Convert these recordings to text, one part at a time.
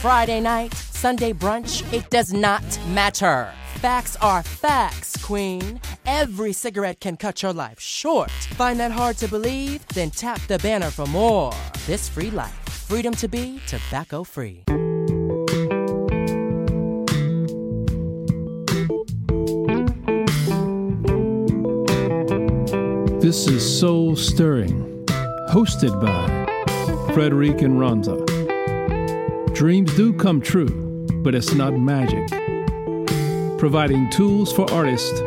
Friday night, Sunday brunch, it does not matter. Facts are facts, Queen. Every cigarette can cut your life short. Find that hard to believe? Then tap the banner for more. This free life. Freedom to be tobacco free. This is Soul Stirring, hosted by Frederic and Ronza. Dreams do come true, but it's not magic. Providing tools for artists,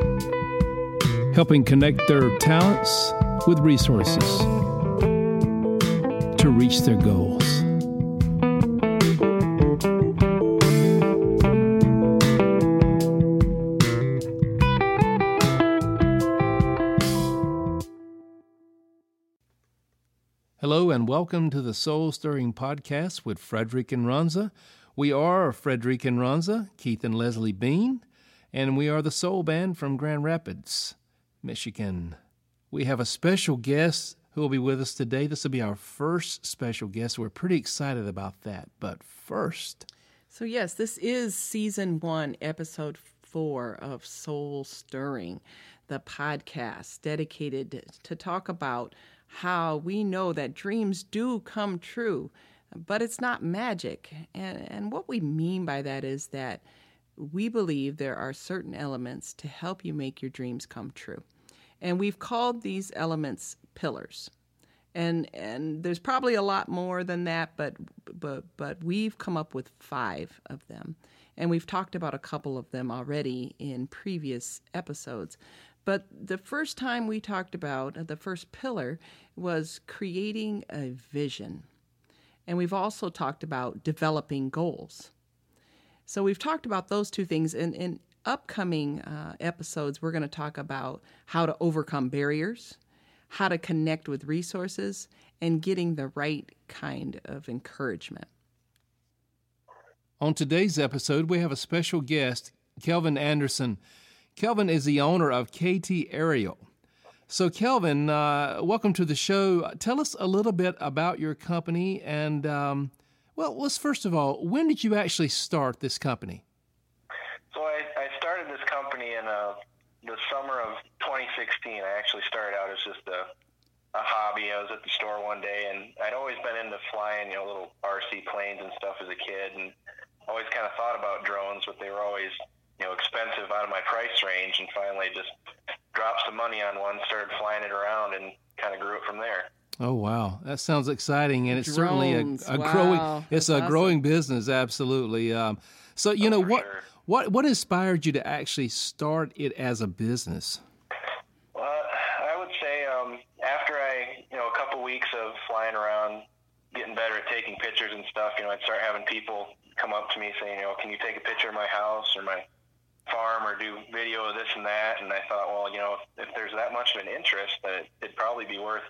helping connect their talents with resources to reach their goals. And welcome to the Soul Stirring Podcast with Frederic and Ronza. We are Frederic and Ronza, Keith and Leslie Bean, and we are the Soul Band from Grand Rapids, Michigan. We have a special guest who will be with us today. This will be our first special guest. We're pretty excited about that. But first, So, yes, this is season one, episode four of Soul Stirring, the podcast dedicated to talk about how we know that dreams do come true, but it's not magic. And, and what we mean by that is that we believe there are certain elements to help you make your dreams come true. And we've called these elements pillars and and there's probably a lot more than that but but but we've come up with five of them and we've talked about a couple of them already in previous episodes but the first time we talked about the first pillar was creating a vision and we've also talked about developing goals so we've talked about those two things. In, in upcoming uh, episodes, we're going to talk about how to overcome barriers, how to connect with resources, and getting the right kind of encouragement. On today's episode, we have a special guest, Kelvin Anderson. Kelvin is the owner of KT Aerial. So, Kelvin, uh, welcome to the show. Tell us a little bit about your company and, um, well, let's first of all, when did you actually start this company? So I, I started this company in uh, the summer of 2016. I actually started out as just a, a hobby. I was at the store one day, and I'd always been into flying, you know, little RC planes and stuff as a kid, and always kind of thought about drones, but they were always, you know, expensive out of my price range. And finally, just dropped some money on one, started flying it around, and kind of grew it from there. Oh wow, that sounds exciting, and it's certainly a, a wow, growing. It's that's a awesome. growing business, absolutely. Um, so you know what sure. what what inspired you to actually start it as a business? Well, I would say um, after I, you know, a couple weeks of flying around, getting better at taking pictures and stuff, you know, I'd start having people come up to me saying, you know, can you take a picture of my house or my farm or do video of this and that? And I thought, well, you know, if, if there's that much of an interest, that it, it'd probably be worth,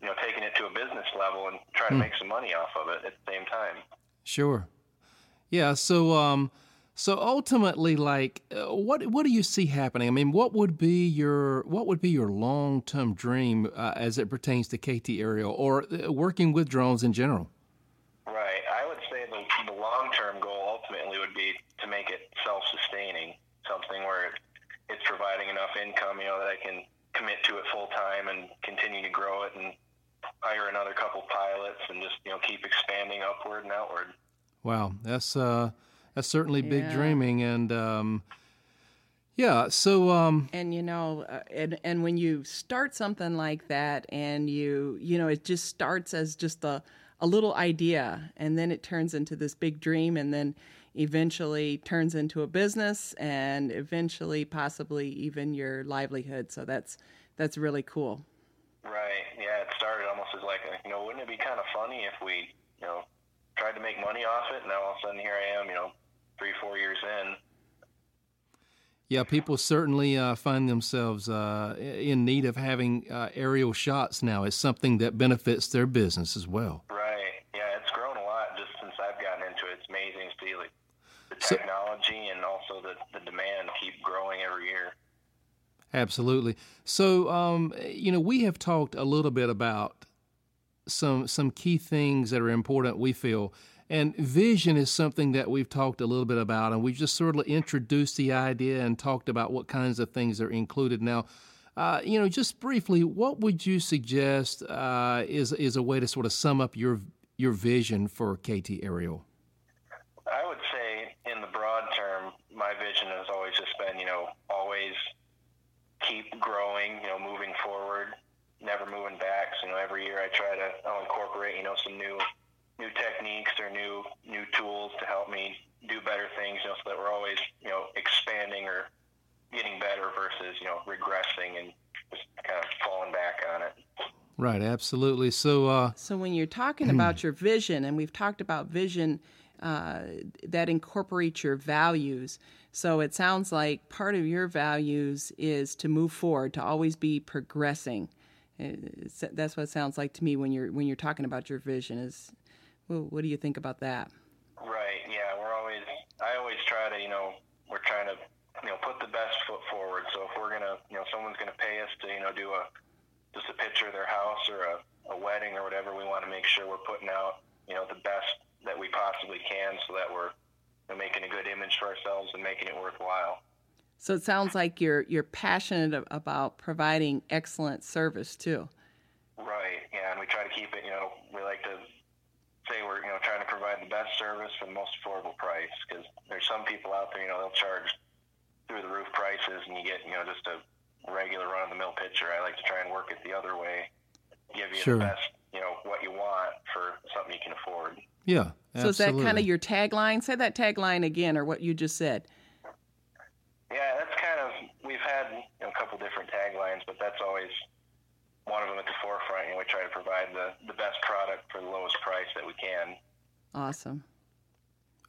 you know, taking it to a business level and try to make some money off of it at the same time. Sure. Yeah. So, um, so ultimately, like, uh, what what do you see happening? I mean, what would be your what would be your long term dream uh, as it pertains to KT Aerial or uh, working with drones in general? Right. I would say the, the long term goal ultimately would be to make it self sustaining, something where it's providing enough income, you know, that I can commit to it full time and continue to grow it and hire another couple pilots and just, you know, keep expanding upward and outward. Wow, that's uh, that's certainly big Yeah. dreaming, and um, yeah. So, um, And you know, uh, and and when you start something like that, and you you know, it just starts as just a a little idea, and then it turns into this big dream, and then eventually turns into a business, and eventually possibly even your livelihood. So that's that's really cool. Right. Yeah. It started almost as like, a, you know, wouldn't it be kind of funny if we, you know, tried to make money off it? and Now all of a sudden here I am, you know, three, four years in. yeah, people certainly uh, find themselves uh, in need of having uh, aerial shots now. It's something that benefits their business as well. Right. Yeah, it's grown a lot just since I've gotten into it. It's amazing to see like the So- technology and also the, the demand keep growing every year. Absolutely. So, um, you know, we have talked a little bit about some some key things that are important. We feel And vision is something that we've talked a little bit about, and we've just sort of introduced the idea and talked about what kinds of things are included. Now, uh, you know, just briefly, what would you suggest uh, is is a way to sort of sum up your your vision for KT Aerial? I would say, in the broad term, my vision has always just been, you know, always keep growing, you know, moving forward, never moving back. So, you know, every year I try to I'll incorporate, you know, some new new techniques or new new tools to help me do better things, you know, so that we're always, you know, expanding or getting better versus, you know, regressing and just kind of falling back on it. Right, absolutely. So, uh, so when you're talking about your vision, and we've talked about vision that incorporates your values. So it sounds like part of your values is to move forward, to always be progressing. That's what it sounds like to me when you're when you're talking about your vision. Is well, what do you think about that? Right. Yeah. We're always. I always try to. You know, we're trying to. You know, put the best foot forward. So if we're gonna, you know, someone's gonna pay us to, you know, do a just a picture of their house or a, a wedding or whatever, we want to make sure we're putting out, you know, the best that we possibly can so that we're you know, making a good image for ourselves and making it worthwhile. So it sounds like you're you're passionate about providing excellent service too. Right. Yeah, and we try to keep it. You know, we like to say we're you know trying to provide the best service for the most affordable price because there's some people out there you know they'll charge through the roof prices and you get you know just a regular run of the mill picture. I like to try and work it the other way, give you sure. the best you know what you want for something you can afford. Yeah. Absolutely. So is that kind of your tagline? Say that tagline again, or what you just said. Yeah, that's kind of we've had you know, a couple different taglines, but that's always one of them at the forefront. And we try to provide the the best product for the lowest price that we can. Awesome.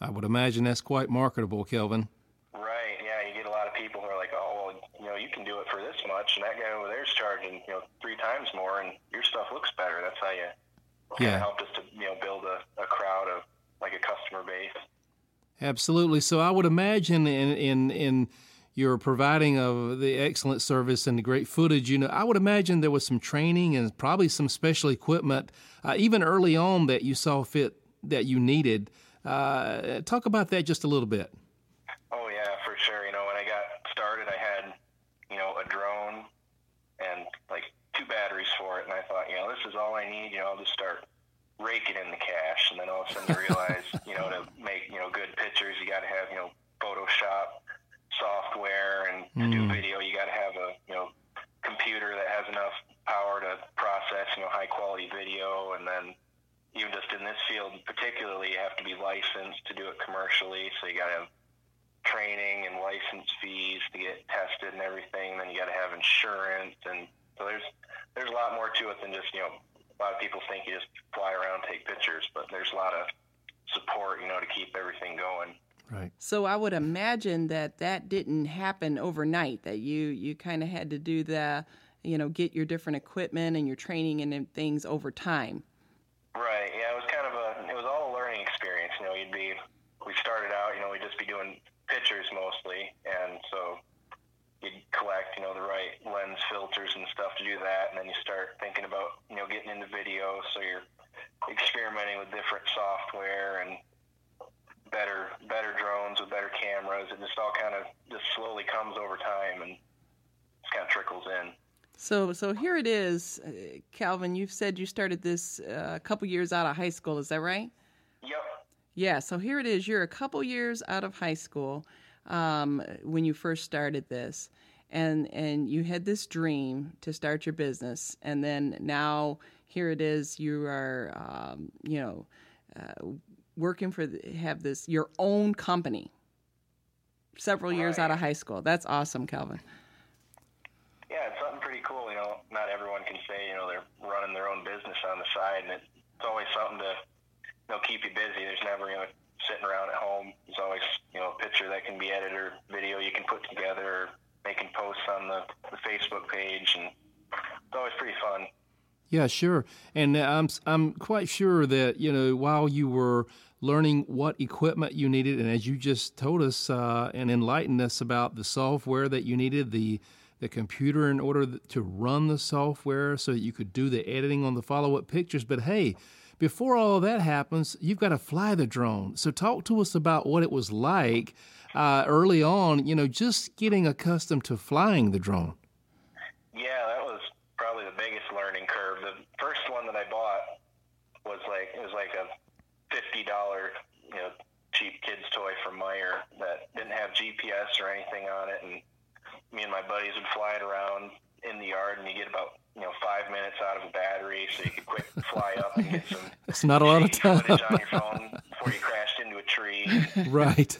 I would imagine that's quite marketable, Kelvin. Right. Yeah, you get a lot of people who are like, "Oh, well, you know, you can do it for this much, and that guy over there's charging, you know, three times more, and your stuff looks better." That's how you yeah. helped us to you know build a, a crowd of like a customer base. Absolutely. So I would imagine in in in your providing of the excellent service and the great footage, you know, I would imagine there was some training and probably some special equipment, uh, even early on that you saw fit that you needed. Uh, talk about that just a little bit. Oh yeah, for sure. You know, when I got started, I had you know a drone and like two batteries for it, and I thought, you know, this is all I need. You know, I'll just raking in the cash, and then all of a sudden I realize, you know, to make you know good pictures, you got to have you know Photoshop software, and to mm. do video, you got to have a you know computer that has enough power to process you know high quality video, and then even just in this field particularly, you have to be licensed to do it commercially, so you got to have training and license fees to get tested and everything. Then you got to have insurance, and so there's there's a lot more to it than just you know a lot of people think you just fly around take pictures, but there's a lot of support you know to keep everything going. Right. So I would imagine that that didn't happen overnight. That you you kind of had to do the you know get your different equipment and your training and things over time. Right. Yeah. It was kind of a it was all a learning experience. You know, you'd be we started out. You know, we'd just be doing pictures mostly, and so you'd collect, you know, the right lens filters and stuff to do that, and then you start thinking about, you know, getting into video. So you're experimenting with different software and better better drones with better cameras. It just all kind of just slowly comes over time and just kind of trickles in. So, so here it is, uh, Kelvin. You've said you started this uh, a couple years out of high school. Is that right? Yep. Yeah. So here it is. You're a couple years out of high school um, when you first started this, and and you had this dream to start your business, and then now here it is. You are, um, you know, uh, working for the, have this your own company. Several years right. out of high school. That's awesome, Kelvin. Yeah, it's something pretty cool. You know, not everyone can say you know they're running their own business on the side, and it's always something to you know keep you busy. There's never you know sitting around at home. There's always, you know, a picture that can be edited or video you can put together making posts on the, the Facebook page. And it's always pretty fun. Yeah, sure. And I'm, I'm quite sure that, you know, while you were learning what equipment you needed, and as you just told us uh, and enlightened us about the software that you needed, the the computer in order to run the software so that you could do the editing on the follow up pictures. But hey, before all of that happens, you've got to fly the drone. So talk to us about what it was like uh, early on. You know, just getting accustomed to flying the drone. Yeah, that was probably the biggest learning curve. The first one that I bought was like it was like a fifty dollar you know cheap kids toy from Meijer that didn't have GPS or anything on it, and me and my buddies would fly it around in the yard, and you get about you know five minutes out of a battery, so you could quick fly up and get some. It's not a lot of time. Footage on your phone before you crashed into a tree. right.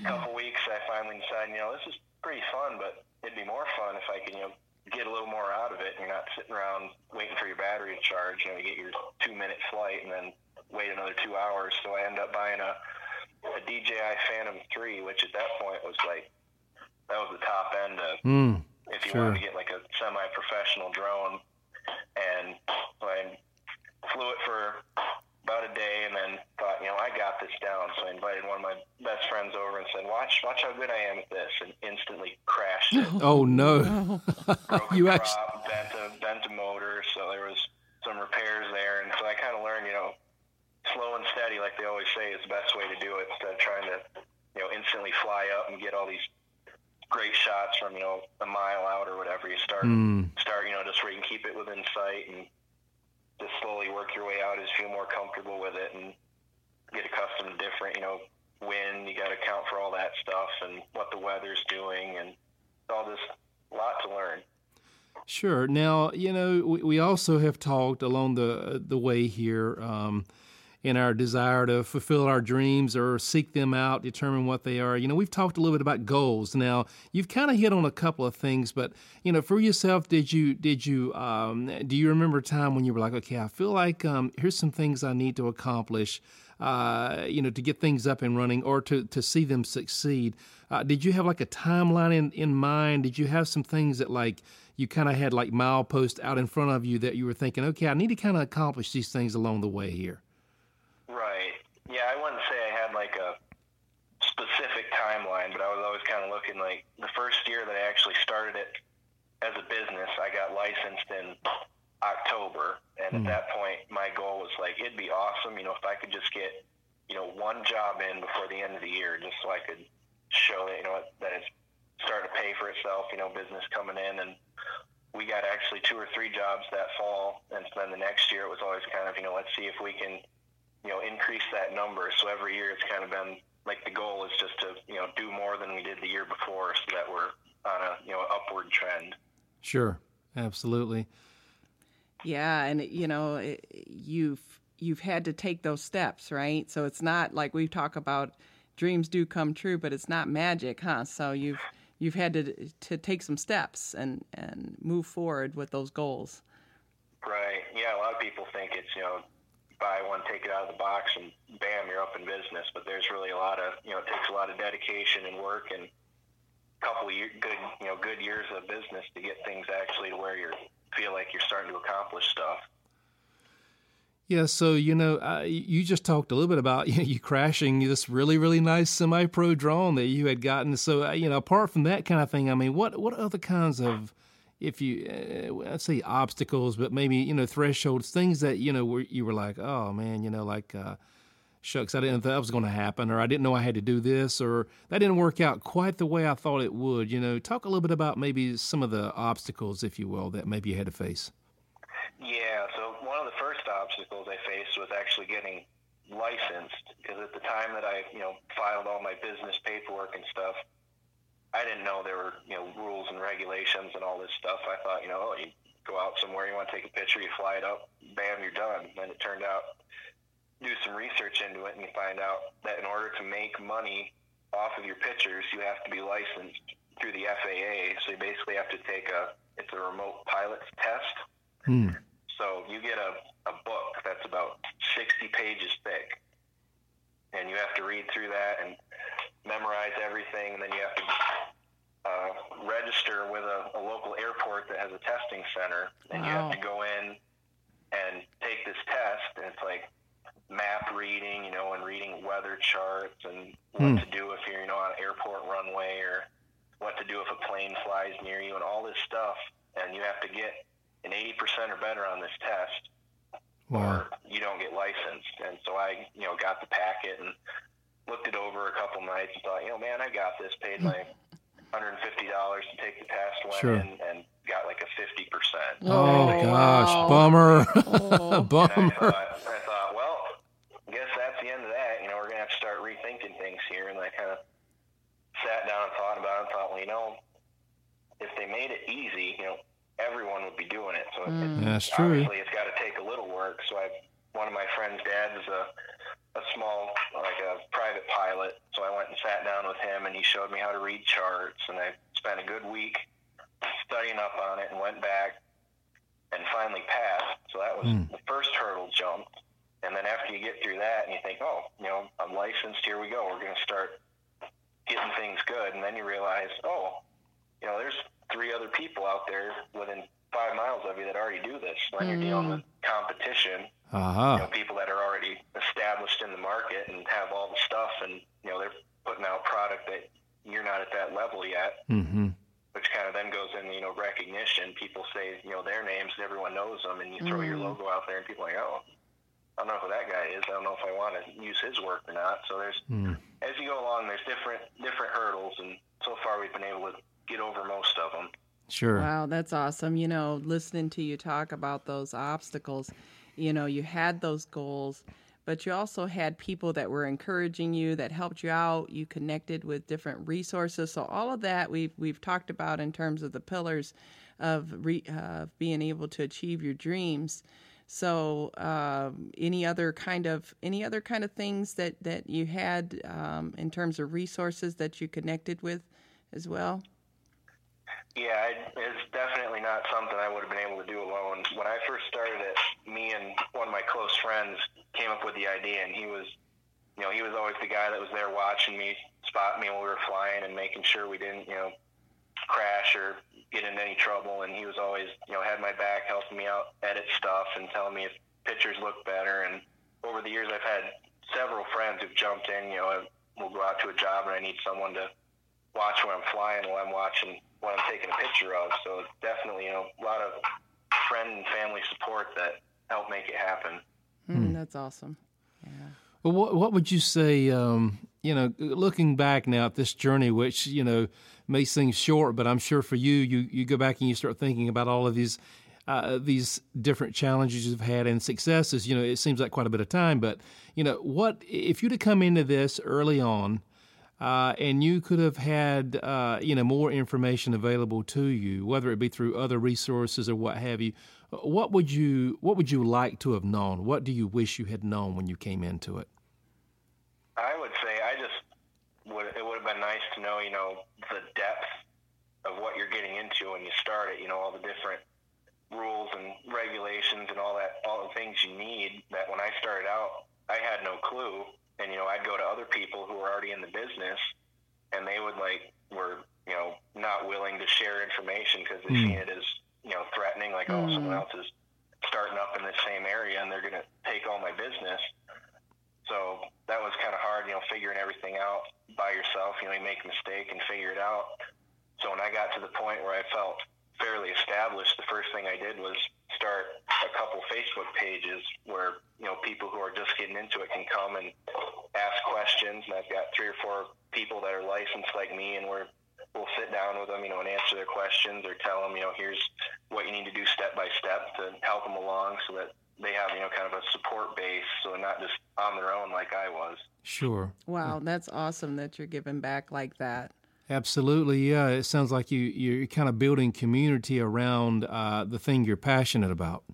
A couple weeks, I finally decided, you know, this is pretty fun, but it'd be more fun if I could, you know, get a little more out of it. And you're not sitting around waiting for your battery to charge. You know, you get your two minute flight and then wait another two hours. So I end up buying a a DJI Phantom 3, which at that point was like that was the top end of mm, if you sure. wanted to get like a semi-professional drone. And so I flew it for about a day, and then thought, you know, I got this down. So I invited one of my best friends over and said, "Watch, watch how good I am at this," and instantly crashed it. Oh no! broke you a actually prop, bent a bent a motor, so there was some repairs there, and so I kind of learned, you know, slow and steady, like they always say, is the best way to do it. Instead of trying to, you know, instantly fly up and get all these great shots from you know a mile out or whatever. You start Mm. start, you know, just where you can keep it within sight and just slowly work your way out as feel more comfortable with it and get accustomed to different, you know, wind. You got to account for all that stuff and what the weather's doing and all this lot to learn. Sure. Now, you know, we, we also have talked along the the way here um, in our desire to fulfill our dreams or seek them out, determine what they are. You know, we've talked a little bit about goals. Now, you've kind of hit on a couple of things, but you know, for yourself, did you did you um, do you remember a time when you were like, okay, I feel like um, here's some things I need to accomplish. Uh, you know, to get things up and running or to, to see them succeed. Uh, did you have like a timeline in, in mind? Did you have some things that like you kind of had like mileposts out in front of you that you were thinking, okay, I need to kind of accomplish these things along the way here? Yeah, I wouldn't say I had like a specific timeline, but I was always kind of looking like the first year that I actually started it as a business, I got licensed in October, and at hmm. that point, my goal was like it'd be awesome, you know, if I could just get, you know, one job in before the end of the year, just so I could show that you know that it's starting to pay for itself, you know, business coming in, and we got actually two or three jobs that fall, and then the next year it was always kind of you know let's see if we can, you know, increase that number. So every year it's kind of been like the goal is just to you know do more than we did the year before, so that we're on a you know upward trend. Sure, absolutely. Yeah, and you know, it, you've you've had to take those steps, right? So it's not like we talk about dreams do come true, but it's not magic, huh? So you've you've had to to take some steps and and move forward with those goals. Right. Yeah, a lot of people think it's, you know, buy one, take it out of the box, and bam, you're up in business. But there's really a lot of, you know, it takes a lot of dedication and work and a couple of year, good, you know, good years of business to get things actually to where you feel like you're starting to accomplish stuff. Yeah, so you know, uh, you just talked a little bit about you, know, you crashing this really, really nice semi-pro drone that you had gotten. So uh, you know, apart from that kind of thing, I mean, what what other kinds of if you uh, I'd say obstacles, but maybe you know thresholds, things that you know where you were like, oh man, you know, like uh, shucks, I didn't think that was going to happen, or I didn't know I had to do this, or that didn't work out quite the way I thought it would. You know, talk a little bit about maybe some of the obstacles, if you will, that maybe you had to face. Yeah, so one of the first obstacles I faced was actually getting licensed because at the time that I, you know, filed all my business paperwork and stuff, I didn't know there were, you know, rules and regulations and all this stuff. I thought, you know, oh, you go out somewhere, you want to take a picture, you fly it up, bam, you're done. And it turned out, do some research into it, and you find out that in order to make money off of your pictures, you have to be licensed through the FAA. So you basically have to take a, it's a remote pilot's test. Hmm. So you get a, a book that's about 60 pages thick, and you have to read through that and memorize everything, and then you have to uh, register with a, a local airport that has a testing center, and you have to go in and take this test, and it's like map reading, you know, and reading weather charts and what Hmm. to do if you're, you know, on an airport runway or what to do if a plane flies near you and all this stuff. And you have to get an 80% or better on this test. wow. or you don't get licensed. And so I, you know, got the packet and looked it over a couple nights and thought, you know, man, I got this. Paid my $150 to take the test, went Sure. in and got like a 50%. Oh, Oh, gosh, wow. bummer, Oh. And I bummer. thought, I thought, well, I guess that's the end of that. You know, we're gonna have to start rethinking things here. And I kind of sat down and thought about it. and Thought, well, you know, if they made it easy, you know, everyone would be doing it. So it's, mm. That's true. obviously, it's got to take a little work. So I, one of my friends' dads is a a small, like a private pilot. So I went and sat down with him, and he showed me how to read charts. And I spent a good week studying up on it, and went back and finally passed. So that was hmm. the first hurdle jumped. And then after you get through that, and you think, oh, you know, I'm licensed. Here we go. We're going to start getting things good. And then you realize, oh, you know, there's three other people out there within five miles of you that already do this. When you're dealing hmm. with competition, uh-huh. you know, people that are already established in the market and have all the stuff, and you know, they're putting out product that you're not at that level yet Mm-hmm. which kind of then goes in, you know, recognition. People say, you know, their names, and everyone knows them, and you throw your logo out there, and people are like, oh, I don't know who that guy is. I don't know if I want to use his work or not. So there's, as you go along, there's different different hurdles, and so far we've been able to get over most of them. Sure. Wow, that's awesome. You know, listening to you talk about those obstacles, you know, you had those goals, but you also had people that were encouraging you, that helped you out. You connected with different resources. So all of that we've we've talked about in terms of the pillars of re, uh, being able to achieve your dreams. So, um, any other kind of any other kind of things that that you had um, in terms of resources that you connected with as well? Yeah, it's definitely not something I would have been able to do alone. When I first started it, me and one of my close friends came up with the idea, and he was, you know, he was always the guy that was there watching me, spot me when we were flying, and making sure we didn't, you know, crash or get into any trouble. And he was always, you know, had my back, helping me out, edit stuff, and telling me if pictures look better. And over the years, I've had several friends who've jumped in. You know, we'll go out to a job, and I need someone to watch when I'm flying while I'm watching what I'm taking a picture of. So definitely, you know, a lot of friend and family support that help make it happen. Mm, that's awesome. Well, what what would you say? Um, you know, looking back now at this journey, which you know may seem short, but I'm sure for you, you you go back and you start thinking about all of these uh, these different challenges you've had and successes. You know, it seems like quite a bit of time, but you know, what if you'd have come into this early on? Uh, and you could have had uh, you know more information available to you, whether it be through other resources or what have you. What would you What would you like to have known? What do you wish you had known when you came into it? I would say I just would. It would have been nice to know, you know, the depth of what you're getting into when you start it. You know, all the different rules and regulations and all that, all the things you need. That when I started out, I had no clue. And you know, I'd go to other people who were already in the business, and they would like were you know not willing to share information because they hmm. seen it as you know Like, oh, someone hmm. else is starting up in the same area and they're going to take all my business. So that was kind of hard, you know, figuring everything out by yourself. You know, you make a mistake and figure it out. So when I got to the point where I felt fairly established, the first thing I did was start a couple Facebook pages where, you know, people who are just getting into it can come and ask questions. And I've got three or four people that are licensed like me and we're, we'll sit down with them, you know, and answer their questions or tell them, you know, here's what you need to do step by step to help them along so that they have, you know, kind of a support base. So they're not just on their own like I was. Sure. Wow, that's awesome that you're giving back like that. Absolutely, yeah. It sounds like you you're kind of building community around uh, the thing you're passionate about.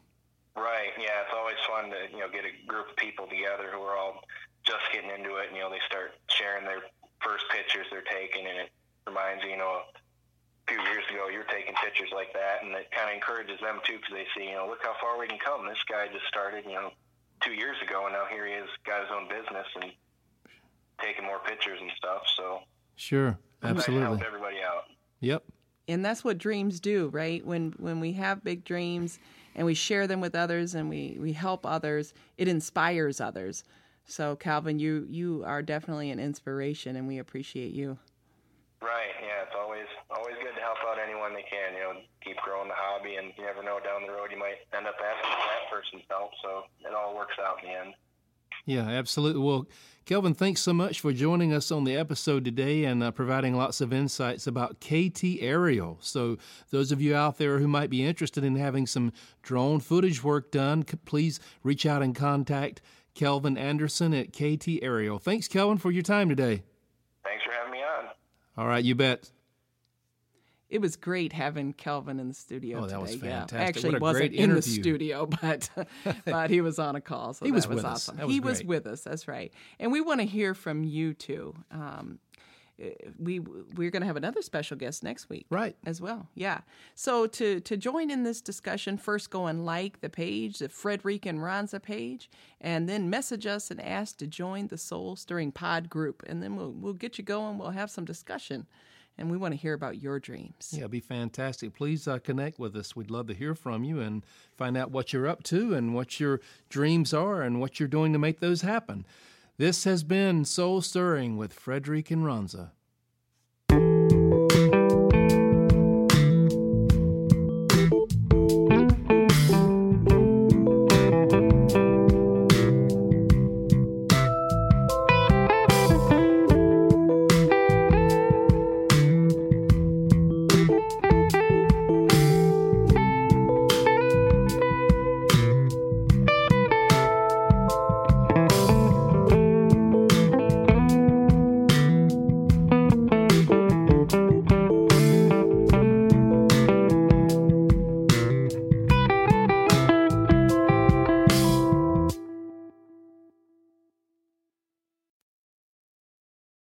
Right. Yeah. It's always fun to you know get a group of people together who are all just getting into it, and you know they start sharing their first pictures they're taking, and it reminds you, you know, a few years ago you're taking pictures like that, and it kind of encourages them too because they see, you know, look how far we can come. This guy just started, you know, two years ago, and now here he is, got his own business and taking more pictures and stuff. So Sure, it's nice to absolutely. help everybody out. Yep. And that's what dreams do, right? When when we have big dreams and we share them with others and we, we help others, it inspires others. So Kelvin, you you are definitely an inspiration and we appreciate you. Right. Yeah. It's always always good to help out anyone they can. You know, keep growing the hobby, and you never know down the road you might end up asking that person's help. So it all works out in the end. Yeah, absolutely. Well, Kelvin, thanks so much for joining us on the episode today and uh, providing lots of insights about KT Aerial. So, those of you out there who might be interested in having some drone footage work done, please reach out and contact Kelvin Anderson at KT Aerial. Thanks, Kelvin, for your time today. Thanks for having me on. All right, you bet. It was great having Kelvin in the studio. Oh, that today. was fantastic! Yeah. Actually, what a wasn't in the studio, but but he was on a call, so he was, was, with awesome. Was he great. was with us. That's right, and we want to hear from you too. Um, we we're going to have another special guest next week, right? As well, yeah. So to to join in this discussion, first go and like the page, the frederic and Ronza page, and then message us and ask to join the Soul Stirring Pod group, and then we'll we'll get you going. We'll have some discussion and we want to hear about your dreams. Yeah, it'd be fantastic. Please uh, connect with us. We'd love to hear from you and find out what you're up to and what your dreams are and what you're doing to make those happen. This has been Soul Stirring with Frederic and Ronza.